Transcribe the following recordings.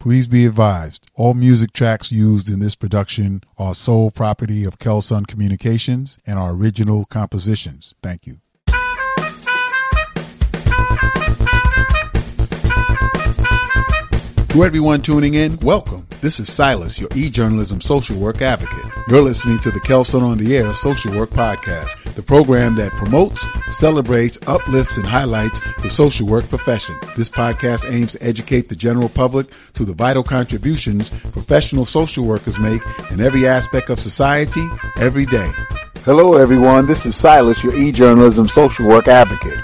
Please be advised, all music tracks used in this production are sole property of Kelson Communications and are original compositions. Thank you. To everyone tuning in, welcome. This is Silas, your e-journalism social work advocate. You're listening to the Kelson on the Air Social Work Podcast, the program that promotes, celebrates, uplifts, and highlights the social work profession. This podcast aims to educate the general public to the vital contributions professional social workers make in every aspect of society, every day. Hello, everyone. This is Silas, your e-journalism social work advocate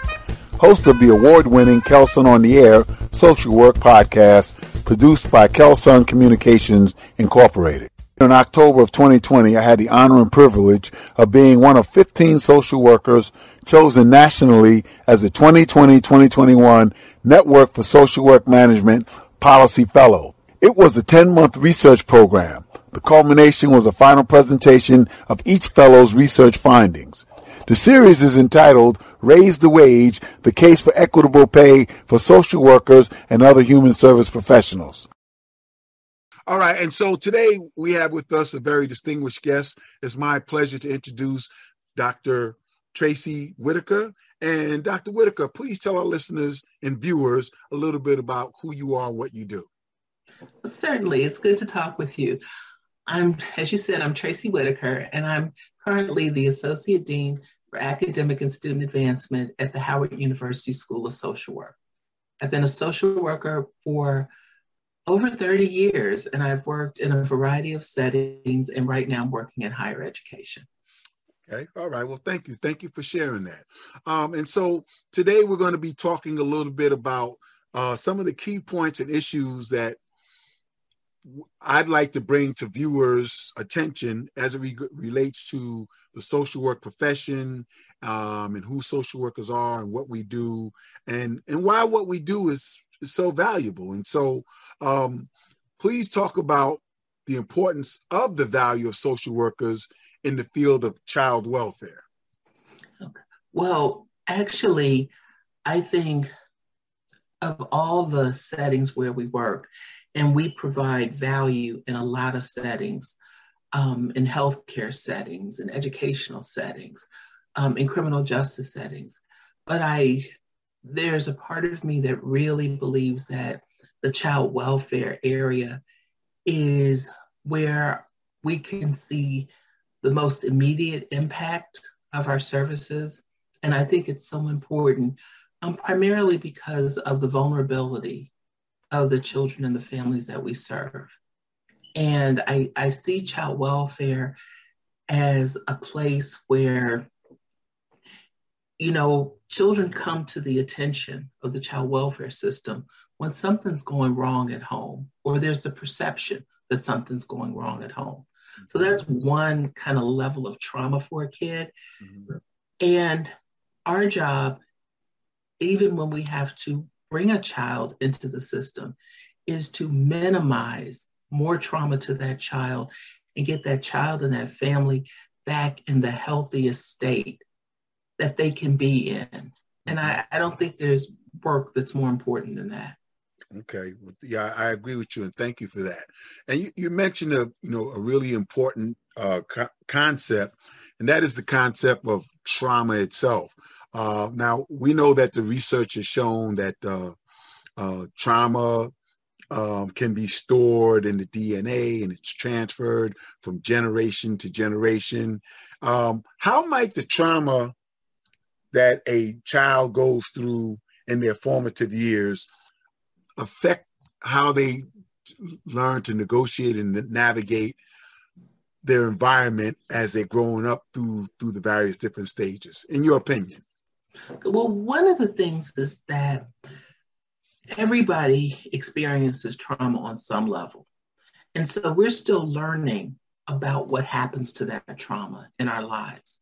host of the award-winning Kelson on the Air social work podcast produced by Kelson Communications Incorporated. In October of 2020, I had the honor and privilege of being one of 15 social workers chosen nationally as the 2020-2021 Network for Social Work Management Policy Fellow. It was a 10-month research program. The culmination was a final presentation of each fellow's research findings. The series is entitled Raise the Wage, the case for equitable pay for social workers and other human service professionals. All right, and so today we have with us a very distinguished guest. It's my pleasure to introduce Dr. Tracy Whitaker. And Dr. Whitaker, please tell our listeners and viewers a little bit about who you are and what you do. Certainly, it's good to talk with you. I'm, as you said, I'm Tracy Whitaker, and I'm currently the Associate Dean for Academic and Student Advancement at the Howard University School of Social Work. I've been a social worker for over 30 years, and I've worked in a variety of settings, and right now I'm working in higher education. Okay. All right. Well, thank you. Thank you for sharing that. Um, and so today we're going to be talking a little bit about uh, some of the key points and issues that I'd like to bring to viewers' attention as it re- relates to the social work profession um, and who social workers are and what we do and and why what we do is, is so valuable. And so, um, please talk about the importance of the value of social workers in the field of child welfare. Well, actually, I think of all the settings where we work, and we provide value in a lot of settings, um, in healthcare settings, in educational settings, um, in criminal justice settings. But I, there's a part of me that really believes that the child welfare area is where we can see the most immediate impact of our services. And I think it's so important, um, primarily because of the vulnerability of the children and the families that we serve. And I, I see child welfare as a place where, you know, children come to the attention of the child welfare system when something's going wrong at home or there's the perception that something's going wrong at home. So that's one kind of level of trauma for a kid. Mm-hmm. And our job, even when we have to bring a child into the system is to minimize more trauma to that child and get that child and that family back in the healthiest state that they can be in. And I, I don't think there's work that's more important than that. Okay, yeah, I agree with you, and thank you for that. And you, you mentioned a you know a really important uh, co- concept, and that is the concept of trauma itself. Uh, now, we know that the research has shown that uh, uh, trauma um, can be stored in the DNA and it's transferred from generation to generation. Um, how might the trauma that a child goes through in their formative years affect how they learn to negotiate and navigate their environment as they're growing up through through the various different stages in your opinion well, one of the things is that everybody experiences trauma on some level. And so we're still learning about what happens to that trauma in our lives.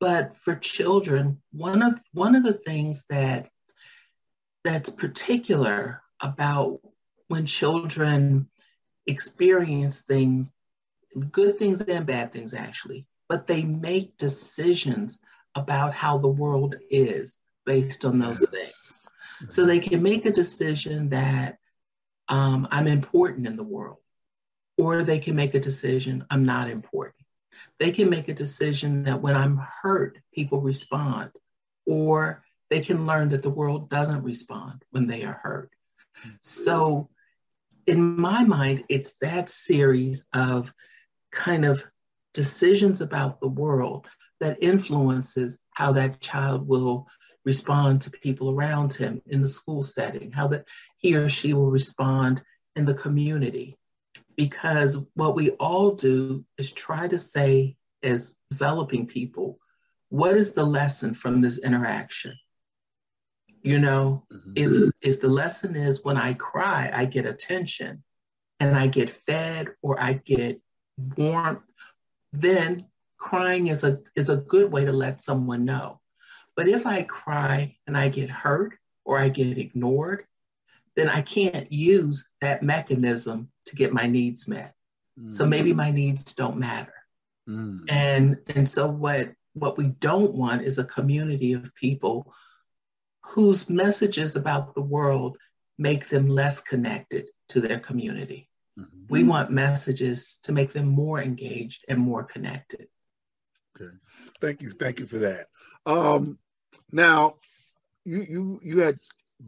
But for children, one of one of the things that that's particular about when children experience things, good things and bad things actually, but they make decisions about how the world is based on those things. So they can make a decision that um, I'm important in the world. Or they can make a decision, I'm not important. They can make a decision that when I'm hurt, people respond. Or they can learn that the world doesn't respond when they are hurt. So, in my mind, it's that series of kind of decisions about the world that influences how that child will respond to people around him in the school setting, how that he or she will respond in the community. Because what we all do is try to say, as developing people, what is the lesson from this interaction? You know, mm-hmm. if if the lesson is when I cry, I get attention and I get fed or I get warmth, then crying is a is a good way to let someone know. But if I cry and I get hurt or I get ignored, then I can't use that mechanism to get my needs met. Mm. So maybe my needs don't matter. Mm. And and so what what we don't want is a community of people whose messages about the world make them less connected to their community. Mm-hmm. We want messages to make them more engaged and more connected. Okay, thank you, thank you for that. Um, now, you you you had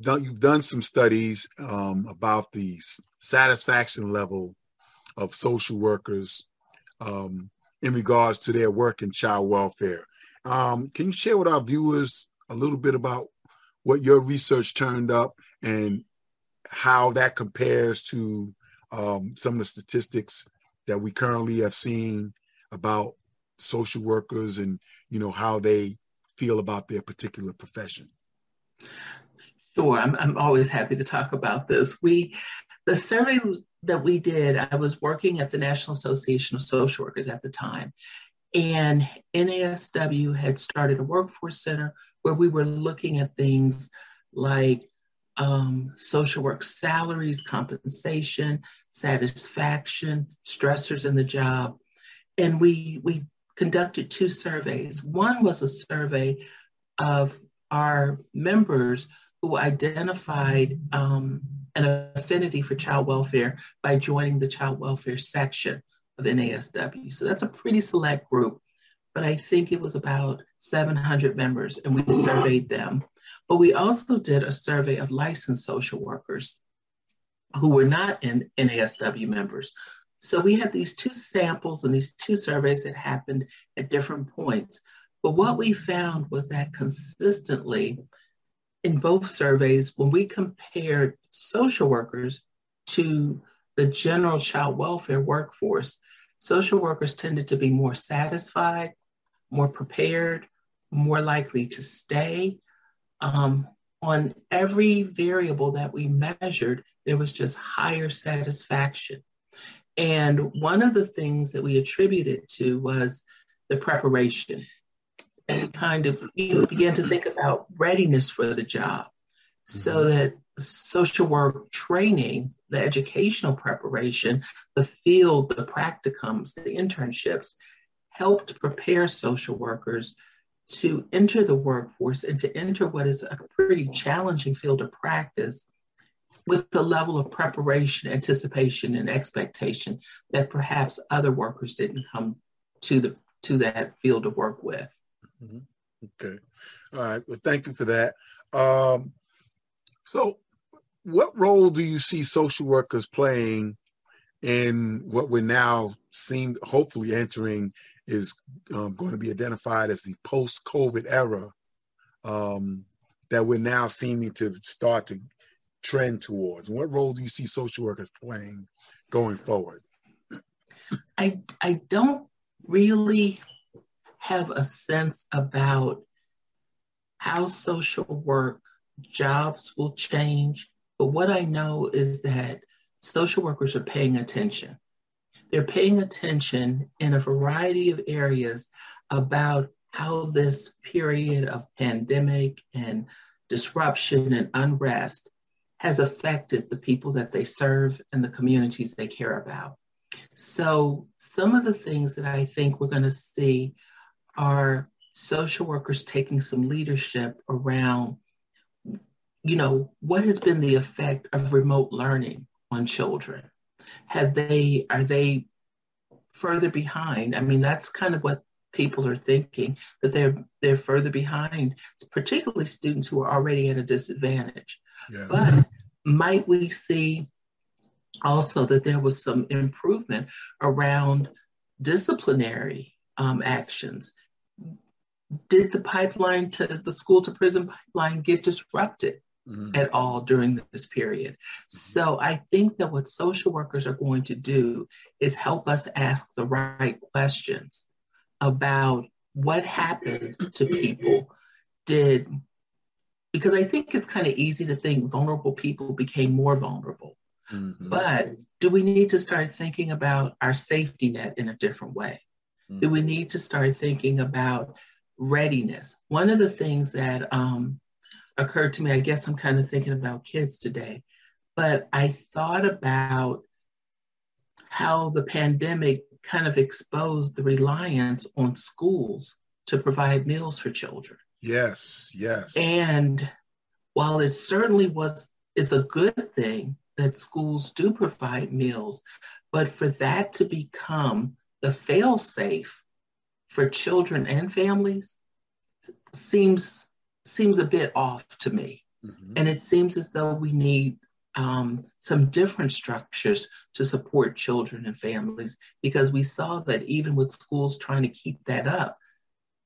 done you've done some studies um, about the satisfaction level of social workers um, in regards to their work in child welfare. Um, can you share with our viewers a little bit about what your research turned up and how that compares to um, some of the statistics that we currently have seen about social workers and you know how they feel about their particular profession sure i'm, I'm always happy to talk about this we the survey that we did i was working at the national association of social workers at the time and nasw had started a workforce center where we were looking at things like um, social work salaries, compensation, satisfaction, stressors in the job. And we, we conducted two surveys. One was a survey of our members who identified um, an affinity for child welfare by joining the child welfare section of NASW. So that's a pretty select group but I think it was about 700 members, and we surveyed them. But we also did a survey of licensed social workers who were not in NASW members. So we had these two samples and these two surveys that happened at different points. But what we found was that consistently in both surveys, when we compared social workers to the general child welfare workforce, social workers tended to be more satisfied, more prepared, more likely to stay. Um, on every variable that we measured, there was just higher satisfaction. And one of the things that we attributed to was the preparation. And kind of you know, began to think about readiness for the job so mm-hmm. that social work training, the educational preparation, the field, the practicums, the internships helped prepare social workers to enter the workforce and to enter what is a pretty challenging field of practice with the level of preparation, anticipation, and expectation that perhaps other workers didn't come to the to that field of work with. Mm-hmm. Okay, all right. Well, thank you for that. Um, so, what role do you see social workers playing in what we're now seeing, hopefully entering is um, going to be identified as the post-COVID era um, that we're now seeming to start to trend towards? What role do you see social workers playing going forward? I I don't really have a sense about how social work jobs will change, but what I know is that social workers are paying attention. They're paying attention in a variety of areas about how this period of pandemic and disruption and unrest has affected the people that they serve and the communities they care about. So, some of the things that I think we're going to see are social workers taking some leadership around, you know, what has been the effect of remote learning on children? Have they are they further behind? I mean, that's kind of what people are thinking that they're they're further behind, particularly students who are already at a disadvantage. Yes. But might we see also that there was some improvement around disciplinary um, actions? Did the pipeline to the school to prison pipeline get disrupted? Mm-hmm. at all during this period. Mm-hmm. So I think that what social workers are going to do is help us ask the right questions about what happened to people. Did because I think it's kind of easy to think vulnerable people became more vulnerable. Mm-hmm. But do we need to start thinking about our safety net in a different way? Mm-hmm. Do we need to start thinking about readiness? One of the things that um, occurred to me. I guess I'm kind of thinking about kids today, but I thought about how the pandemic kind of exposed the reliance on schools to provide meals for children. Yes, yes. And while it certainly was is a good thing that schools do provide meals, but for that to become the fail safe for children and families seems seems a bit off to me. Mm-hmm. And it seems as though we need um, some different structures to support children and families because we saw that even with schools trying to keep that up.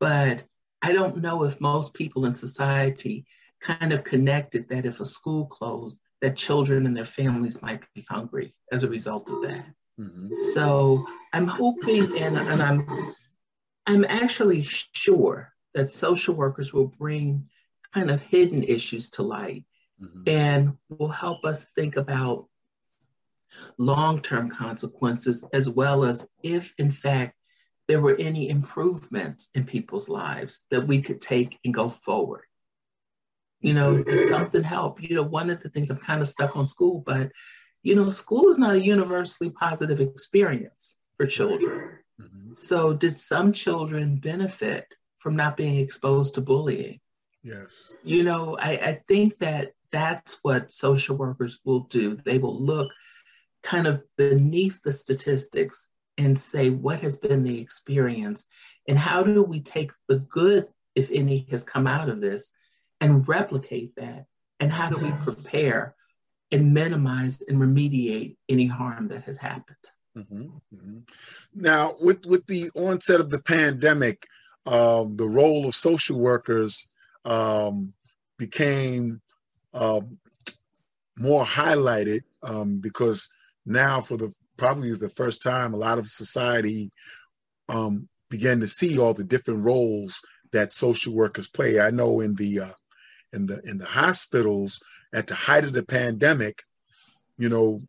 But I don't know if most people in society kind of connected that if a school closed, that children and their families might be hungry as a result of that. Mm-hmm. So I'm hoping and, and I'm I'm actually sure that social workers will bring kind of hidden issues to light mm-hmm. and will help us think about long term consequences as well as if, in fact, there were any improvements in people's lives that we could take and go forward. You know, did something help? You know, one of the things I'm kind of stuck on school, but you know, school is not a universally positive experience for children. Mm-hmm. So, did some children benefit from not being exposed to bullying? Yes. You know, I, I think that that's what social workers will do. They will look kind of beneath the statistics and say, what has been the experience? And how do we take the good, if any, has come out of this and replicate that? And how do we prepare and minimize and remediate any harm that has happened? Mm-hmm, mm-hmm. Now, with, with the onset of the pandemic, um, the role of social workers um, became um, more highlighted um, because now, for the probably the first time, a lot of society um, began to see all the different roles that social workers play. I know in the uh, in the in the hospitals at the height of the pandemic, you know,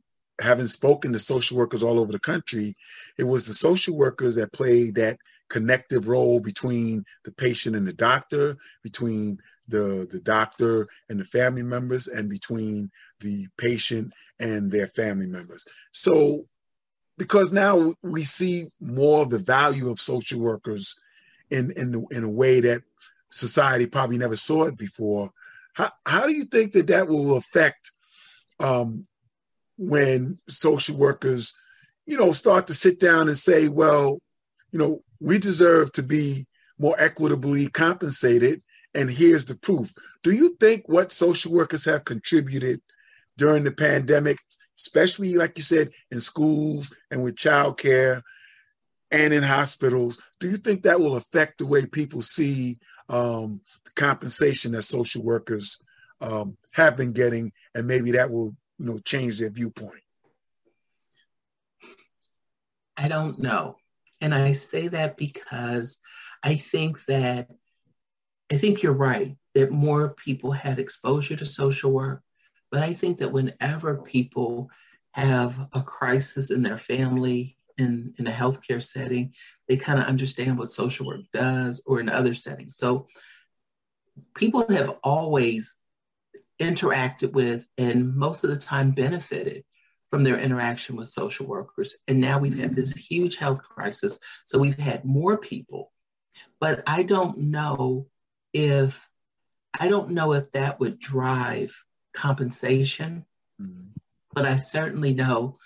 having spoken to social workers all over the country, it was the social workers that played that connective role between the patient and the doctor, between the, the doctor and the family members, and between the patient and their family members. So, because now we see more of the value of social workers in in, in a way that society probably never saw it before. How, how do you think that that will affect um, when social workers, you know, start to sit down and say, well, you know, we deserve to be more equitably compensated. And here's the proof. Do you think what social workers have contributed during the pandemic, especially like you said, in schools and with childcare and in hospitals, do you think that will affect the way people see um, the compensation that social workers um, have been getting, and maybe that will, you know, change their viewpoint? I don't know. And I say that because I think that, I think you're right, that more people had exposure to social work. But I think that whenever people have a crisis in their family, in, in a healthcare setting, they kind of understand what social work does or in other settings. So people have always interacted with and most of the time benefited from their interaction with social workers. And now we've had this huge health crisis. So we've had more people. But I don't know if I don't know if that would drive compensation mm-hmm. But I certainly know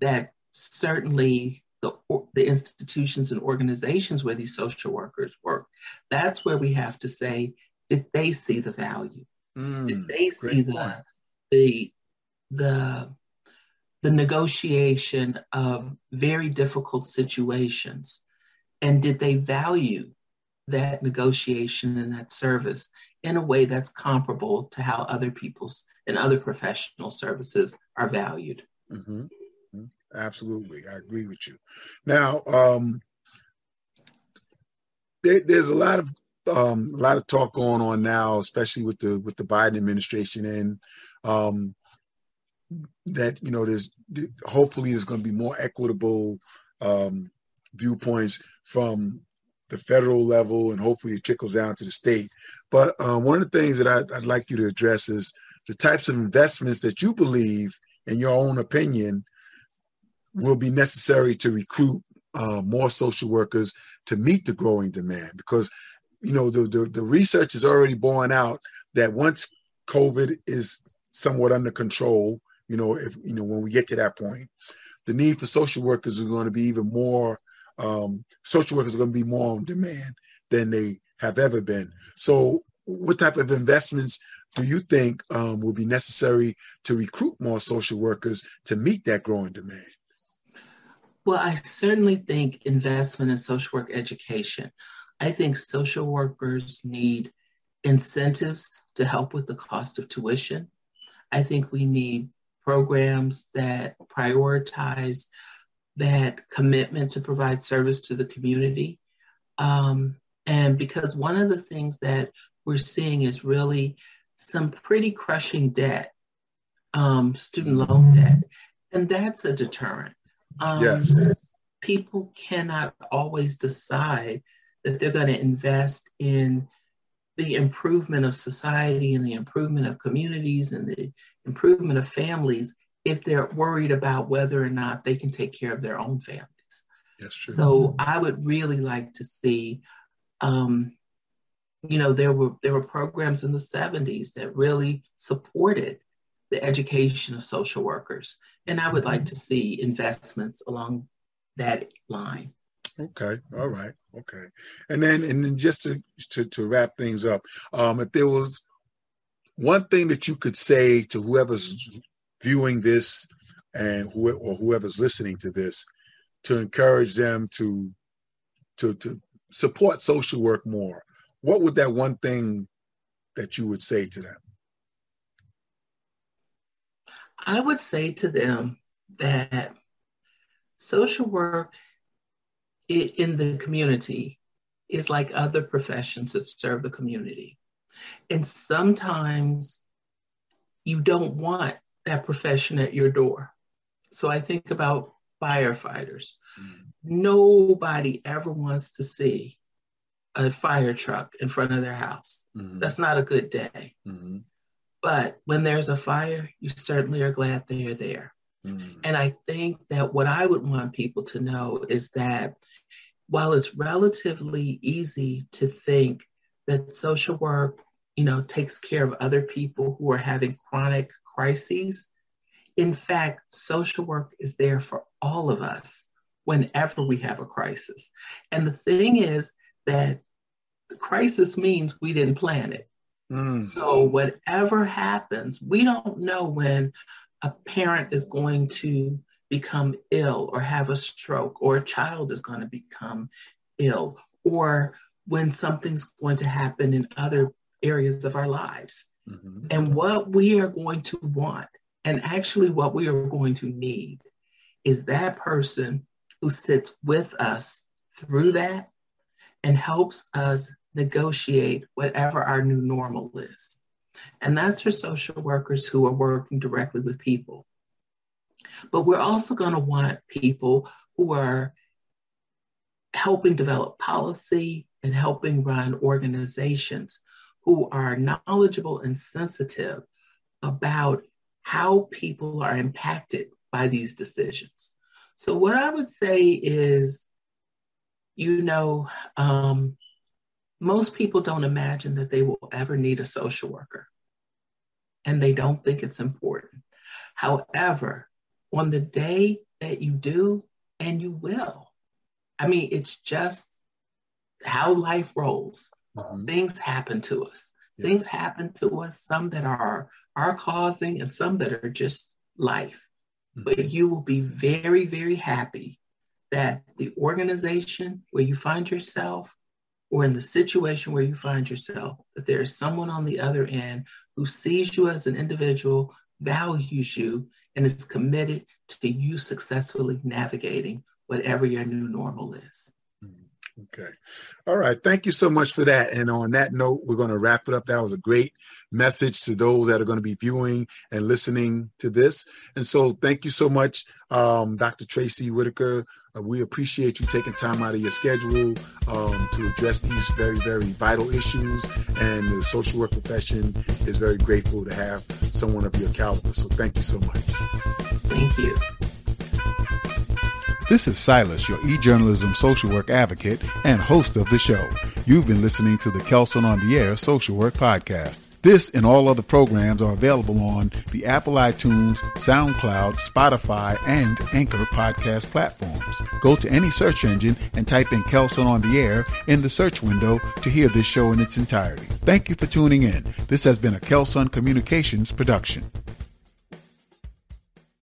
that certainly the, the institutions and organizations where these social workers work, that's where we have to say, did they see the value? Mm, did they see the, the the the negotiation of very difficult situations and did they value that negotiation and that service in a way that's comparable to how other people's and other professional services are valued mm-hmm. mm-hmm. absolutely i agree with you now um, there, there's a lot of um, a lot of talk going on now especially with the with the biden administration and um, that you know there's hopefully there's going to be more equitable um, viewpoints from the federal level and hopefully it trickles down to the state. But um, one of the things that I'd, I'd, like you to address is the types of investments that you believe, in your own opinion, will be necessary to recruit uh, more social workers to meet the growing demand. Because you know the, the, the research is already borne out that once COVID is somewhat under control, you know, if you know when we get to that point, the need for social workers is going to be even more. Um, social workers are going to be more on demand than they have ever been. So, what type of investments do you think um, will be necessary to recruit more social workers to meet that growing demand? Well, I certainly think investment in social work education. I think social workers need incentives to help with the cost of tuition. I think we need programs that prioritize that commitment to provide service to the community. Um, and because one of the things that we're seeing is really some pretty crushing debt, um, student loan debt, and that's a deterrent. Um, yes. People cannot always decide that they're going to invest in the improvement of society and the improvement of communities and the improvement of families if they're worried about whether or not they can take care of their own families. That's true. So I would really like to see, um, you know, there were there were programs in the 70s that really supported the education of social workers, and I would like to see investments along that line. Okay, all right, okay, and then and then just to to, to wrap things up, um, if there was one thing that you could say to whoever's viewing this and who or whoever's listening to this to encourage them to to to support social work more. What would that one thing that you would say to them? I would say to them that social work in the community is like other professions that serve the community. And sometimes you don't want that profession at your door. So I think about firefighters. Mm-hmm. Nobody ever wants to see a fire truck in front of their house. Mm-hmm. That's not a good day. Mm-hmm. But when there's a fire, you certainly are glad they are there. Mm-hmm. And I think that what I would want people to know is that while it's relatively easy to think that social work, you know, takes care of other people who are having chronic crises. In fact, social work is there for all of us whenever we have a crisis. And the thing is that the crisis means we didn't plan it. Mm. So, whatever happens, we don't know when a parent is going to become ill or have a stroke, or a child is going to become ill, or when something's going to happen in other areas of our lives. Mm-hmm. And what we are going to want, and actually what we are going to need, is that person who sits with us through that and helps us negotiate whatever our new normal is. And that's for social workers who are working directly with people. But we're also going to want people who are helping develop policy and helping run organizations who are knowledgeable and sensitive about how people are impacted by these decisions. So, what I would say is, you know, um, most people don't imagine that they will ever need a social worker, and they don't think it's important. However, on the day that you do, and you will, I mean, it's just how life rolls. Mm-hmm. Things happen to us. Yes. Things happen to us, some that are our causing and some that are just life. Mm-hmm. But you will be very, very happy that the organization where you find yourself or in the situation where you find yourself, that there is someone on the other end who sees you as an individual, values you, and is committed to you successfully navigating whatever your new normal is. Okay. All right. Thank you so much for that. And on that note, we're going to wrap it up. That was a great message to those that are going to be viewing and listening to this. And so thank you so much, um, Dr. Tracy Whitaker. Uh, we appreciate you taking time out of your schedule um, to address these very, very vital issues. And the social work profession is very grateful to have someone of your caliber. So thank you so much. Thank you. This is Silas, your e-journalism social work advocate and host of the show. You've been listening to the Kelson on the Air Social Work Podcast. This and all other programs are available on the Apple iTunes, SoundCloud, Spotify, and Anchor podcast platforms. Go to any search engine and type in Kelson on the Air in the search window to hear this show in its entirety. Thank you for tuning in. This has been a Kelson Communications production.